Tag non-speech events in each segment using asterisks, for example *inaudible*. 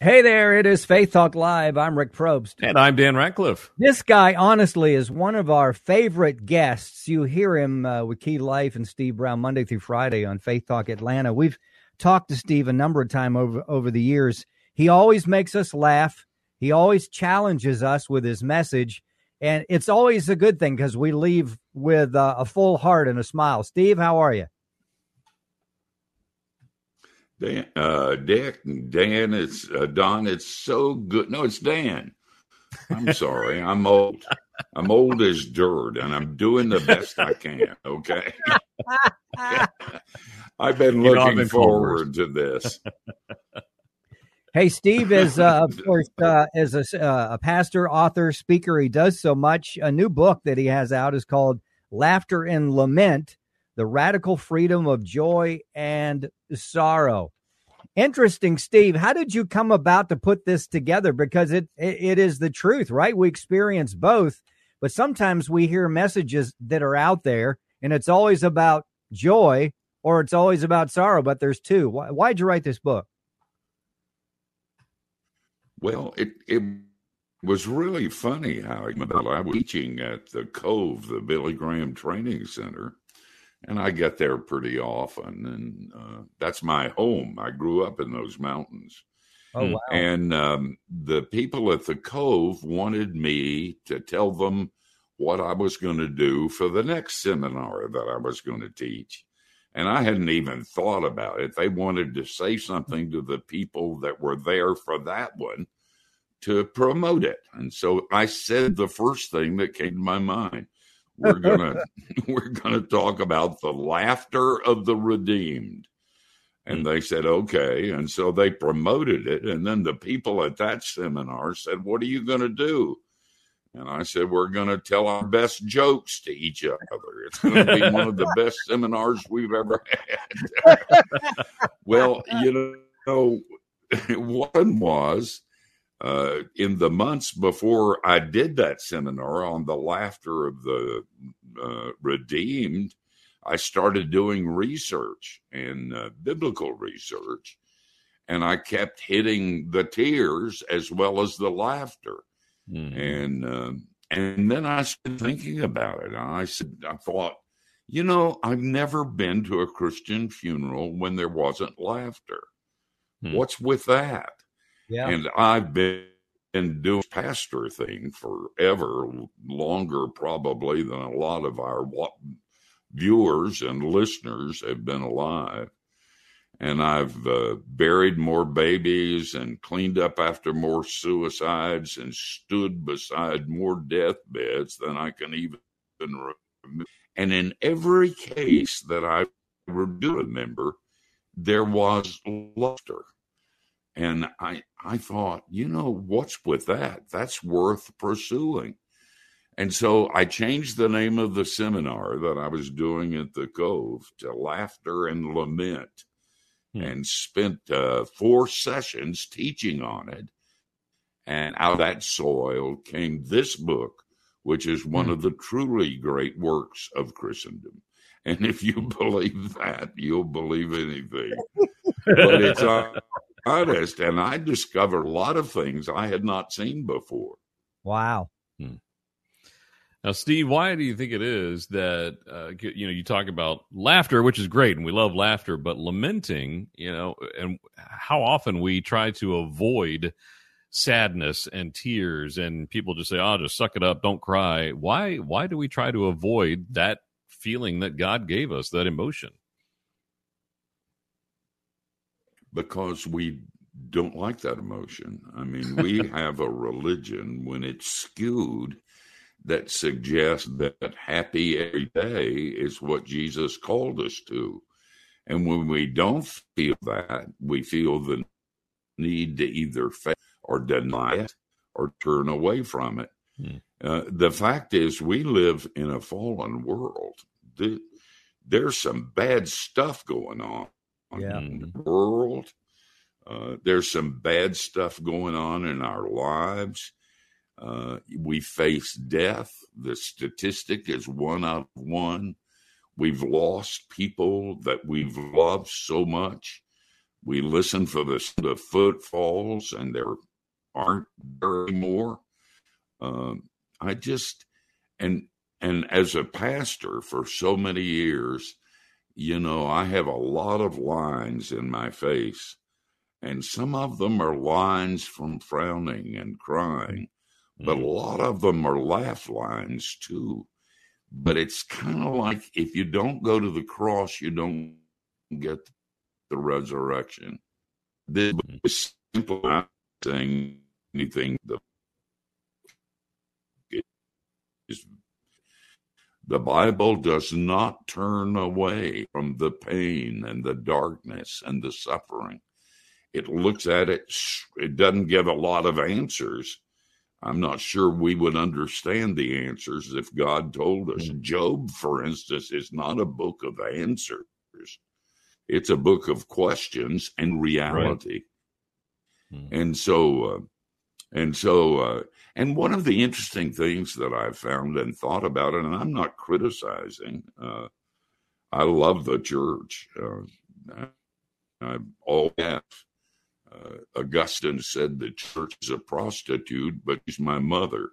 Hey there, it is Faith Talk Live. I'm Rick Probst. And I'm Dan Ratcliffe. This guy, honestly, is one of our favorite guests. You hear him uh, with Key Life and Steve Brown Monday through Friday on Faith Talk Atlanta. We've talked to Steve a number of times over, over the years. He always makes us laugh, he always challenges us with his message. And it's always a good thing because we leave with uh, a full heart and a smile. Steve, how are you? Dan, uh, Dick, Dan, it's uh, Don. It's so good. No, it's Dan. I'm sorry. I'm old. I'm old as dirt, and I'm doing the best I can. Okay. *laughs* I've been looking forward to this. *laughs* Hey, Steve is, uh, of course, uh, is a, uh, a pastor, author, speaker. He does so much. A new book that he has out is called Laughter and Lament The Radical Freedom of Joy and Sorrow. Interesting, Steve. How did you come about to put this together? Because it, it, is the truth, right? We experience both, but sometimes we hear messages that are out there and it's always about joy or it's always about sorrow, but there's two. Why, why'd you write this book? Well, it it was really funny how I was teaching at the Cove, the Billy Graham Training Center, and I get there pretty often, and uh, that's my home. I grew up in those mountains. Oh wow! And um, the people at the Cove wanted me to tell them what I was going to do for the next seminar that I was going to teach. And I hadn't even thought about it. They wanted to say something to the people that were there for that one to promote it. And so I said the first thing that came to my mind. We're gonna *laughs* we're gonna talk about the laughter of the redeemed. And hmm. they said, okay. And so they promoted it. And then the people at that seminar said, What are you going to do? And I said, We're going to tell our best jokes to each other. It's going to be one of the *laughs* best seminars we've ever had. *laughs* well, you know, one was uh, in the months before I did that seminar on the laughter of the uh, redeemed, I started doing research and uh, biblical research. And I kept hitting the tears as well as the laughter. Mm-hmm. And uh, and then I started thinking about it. I said, I thought, you know, I've never been to a Christian funeral when there wasn't laughter. Hmm. What's with that? Yeah. And I've been doing pastor thing forever, longer probably than a lot of our viewers and listeners have been alive and I've uh, buried more babies and cleaned up after more suicides and stood beside more deathbeds than I can even remember. And in every case that I remember, there was laughter. And I, I thought, you know, what's with that? That's worth pursuing. And so I changed the name of the seminar that I was doing at the Cove to Laughter and Lament hmm. and spent uh, four sessions teaching on it. And out of that soil came this book, which is one hmm. of the truly great works of Christendom. And if you *laughs* believe that, you'll believe anything. but it's *laughs* honest. And I discovered a lot of things I had not seen before. Wow. Hmm. Now, Steve, why do you think it is that uh, you know you talk about laughter, which is great, and we love laughter, but lamenting, you know, and how often we try to avoid sadness and tears, and people just say, "Oh, just suck it up, don't cry." Why? Why do we try to avoid that feeling that God gave us, that emotion? Because we don't like that emotion. I mean, we *laughs* have a religion when it's skewed that suggests that happy every day is what Jesus called us to. And when we don't feel that, we feel the need to either fail or deny it or turn away from it. Hmm. Uh, the fact is, we live in a fallen world. There's some bad stuff going on yeah. in the world. Uh, there's some bad stuff going on in our lives. Uh, we face death. The statistic is one out of one. We've lost people that we've loved so much. We listen for the, the footfalls, and there aren't there anymore. Um, I just and and as a pastor for so many years, you know, I have a lot of lines in my face, and some of them are lines from frowning and crying, mm-hmm. but a mm. lot of them are laugh lines too. But it's kind of like if you don't go to the cross, you don't get the resurrection. This mm. is simple saying anything. The is the Bible does not turn away from the pain and the darkness and the suffering. It looks at it, it doesn't give a lot of answers. I'm not sure we would understand the answers if God told us. Mm. Job, for instance, is not a book of answers, it's a book of questions and reality. Right. Mm. And so, uh, and so, uh, and one of the interesting things that I've found and thought about it, and I'm not criticizing, uh, I love the church. Uh, I all have. Uh, Augustine said the church is a prostitute, but she's my mother.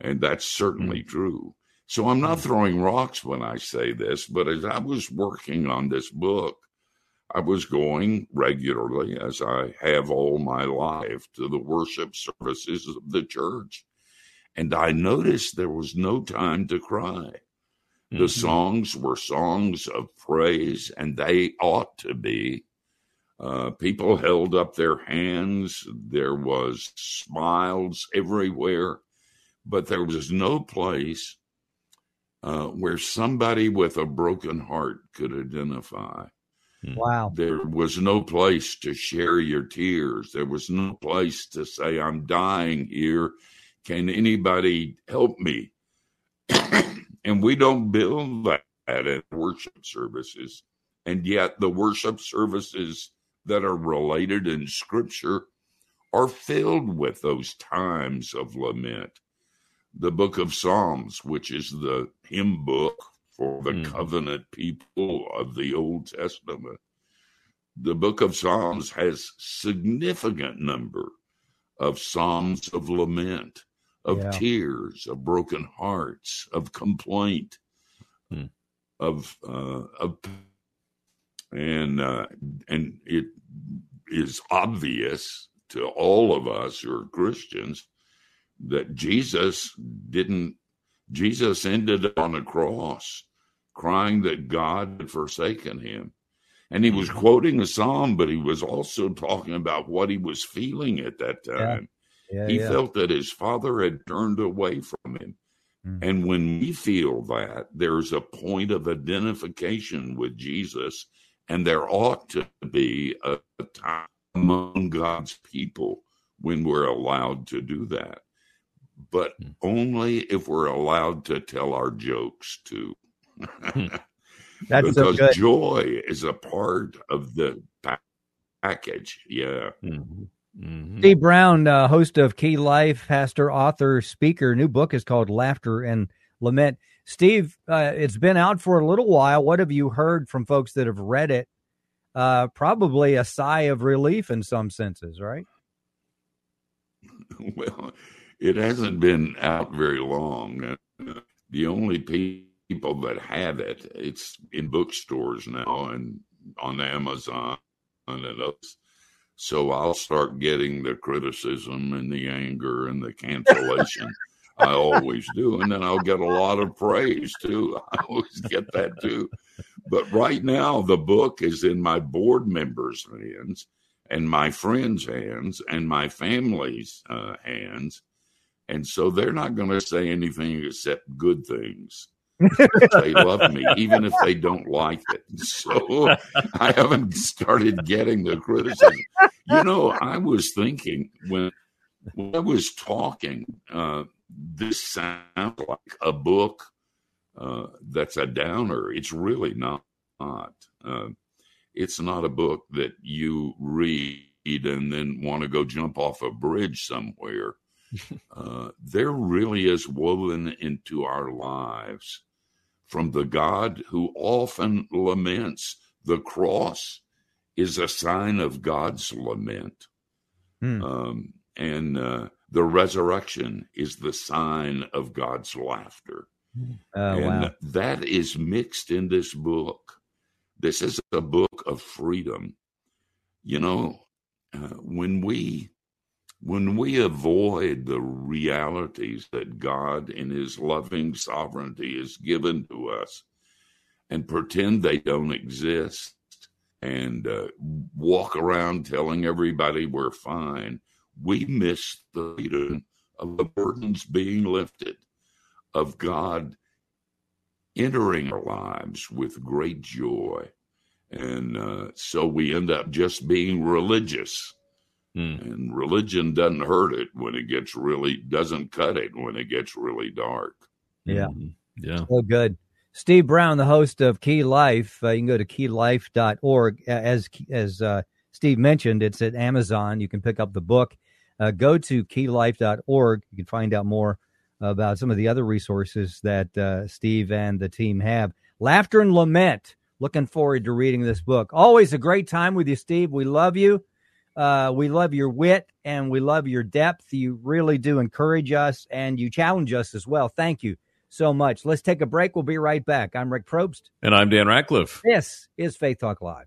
And that's certainly mm. true. So I'm not hmm. throwing rocks when I say this, but as I was working on this book, I was going regularly, as I have all my life, to the worship services of the church. And I noticed there was no time to cry. Mm-hmm. The songs were songs of praise, and they ought to be. Uh, people held up their hands. There was smiles everywhere, but there was no place uh, where somebody with a broken heart could identify. Hmm. Wow. There was no place to share your tears. There was no place to say, I'm dying here. Can anybody help me? *coughs* and we don't build that in worship services. And yet, the worship services that are related in Scripture are filled with those times of lament. The book of Psalms, which is the hymn book for the mm. covenant people of the Old Testament. The book of Psalms has significant number of psalms of lament, of yeah. tears, of broken hearts, of complaint, mm. of uh, of and uh, and it is obvious to all of us who are Christians that Jesus didn't Jesus ended on a cross crying that God had forsaken him. And he was mm-hmm. quoting a psalm, but he was also talking about what he was feeling at that time. Yeah. Yeah, he yeah. felt that his father had turned away from him. Mm. And when we feel that, there's a point of identification with Jesus, and there ought to be a time among God's people when we're allowed to do that but hmm. only if we're allowed to tell our jokes too. Hmm. *laughs* That's because so joy is a part of the package. Yeah. Mm-hmm. Mm-hmm. Steve Brown, uh, host of Key Life, pastor, author, speaker. New book is called Laughter and Lament. Steve, uh, it's been out for a little while. What have you heard from folks that have read it? Uh, probably a sigh of relief in some senses, right? *laughs* Well, it hasn't been out very long. The only people that have it, it's in bookstores now and on Amazon and others. So I'll start getting the criticism and the anger and the cancellation. *laughs* I always do. And then I'll get a lot of praise too. *laughs* I always get that too. But right now, the book is in my board members' hands and my friends' hands and my family's uh, hands. And so they're not going to say anything except good things. they love me, even if they don't like it. *laughs* So I haven't started getting the criticism. You know, I was thinking when when I was talking, uh, this sounds like a book uh, that's a downer. It's really not. Uh, it's not a book that you read and then want to go jump off a bridge somewhere. Uh, there really is woven into our lives from the God who often laments. The cross is a sign of God's lament. Hmm. Um, and uh, the resurrection is the sign of God's laughter. Oh, and wow. that is mixed in this book. This is a book of freedom. You know, uh, when we when we avoid the realities that God in his loving sovereignty has given to us and pretend they don't exist and uh, walk around telling everybody we're fine, we miss the freedom of the burdens being lifted, of God entering our lives with great joy. And uh, so we end up just being religious. Mm. And religion doesn't hurt it when it gets really, doesn't cut it when it gets really dark. Yeah. Mm-hmm. Yeah. So good. Steve Brown, the host of Key Life. Uh, you can go to keylife.org. As, as uh, Steve mentioned, it's at Amazon. You can pick up the book. Uh, go to keylife.org. You can find out more about some of the other resources that uh, Steve and the team have. Laughter and Lament. Looking forward to reading this book. Always a great time with you, Steve. We love you. Uh, we love your wit and we love your depth. You really do encourage us and you challenge us as well. Thank you so much. Let's take a break. We'll be right back. I'm Rick Probst. And I'm Dan Ratcliffe. This is Faith Talk Live.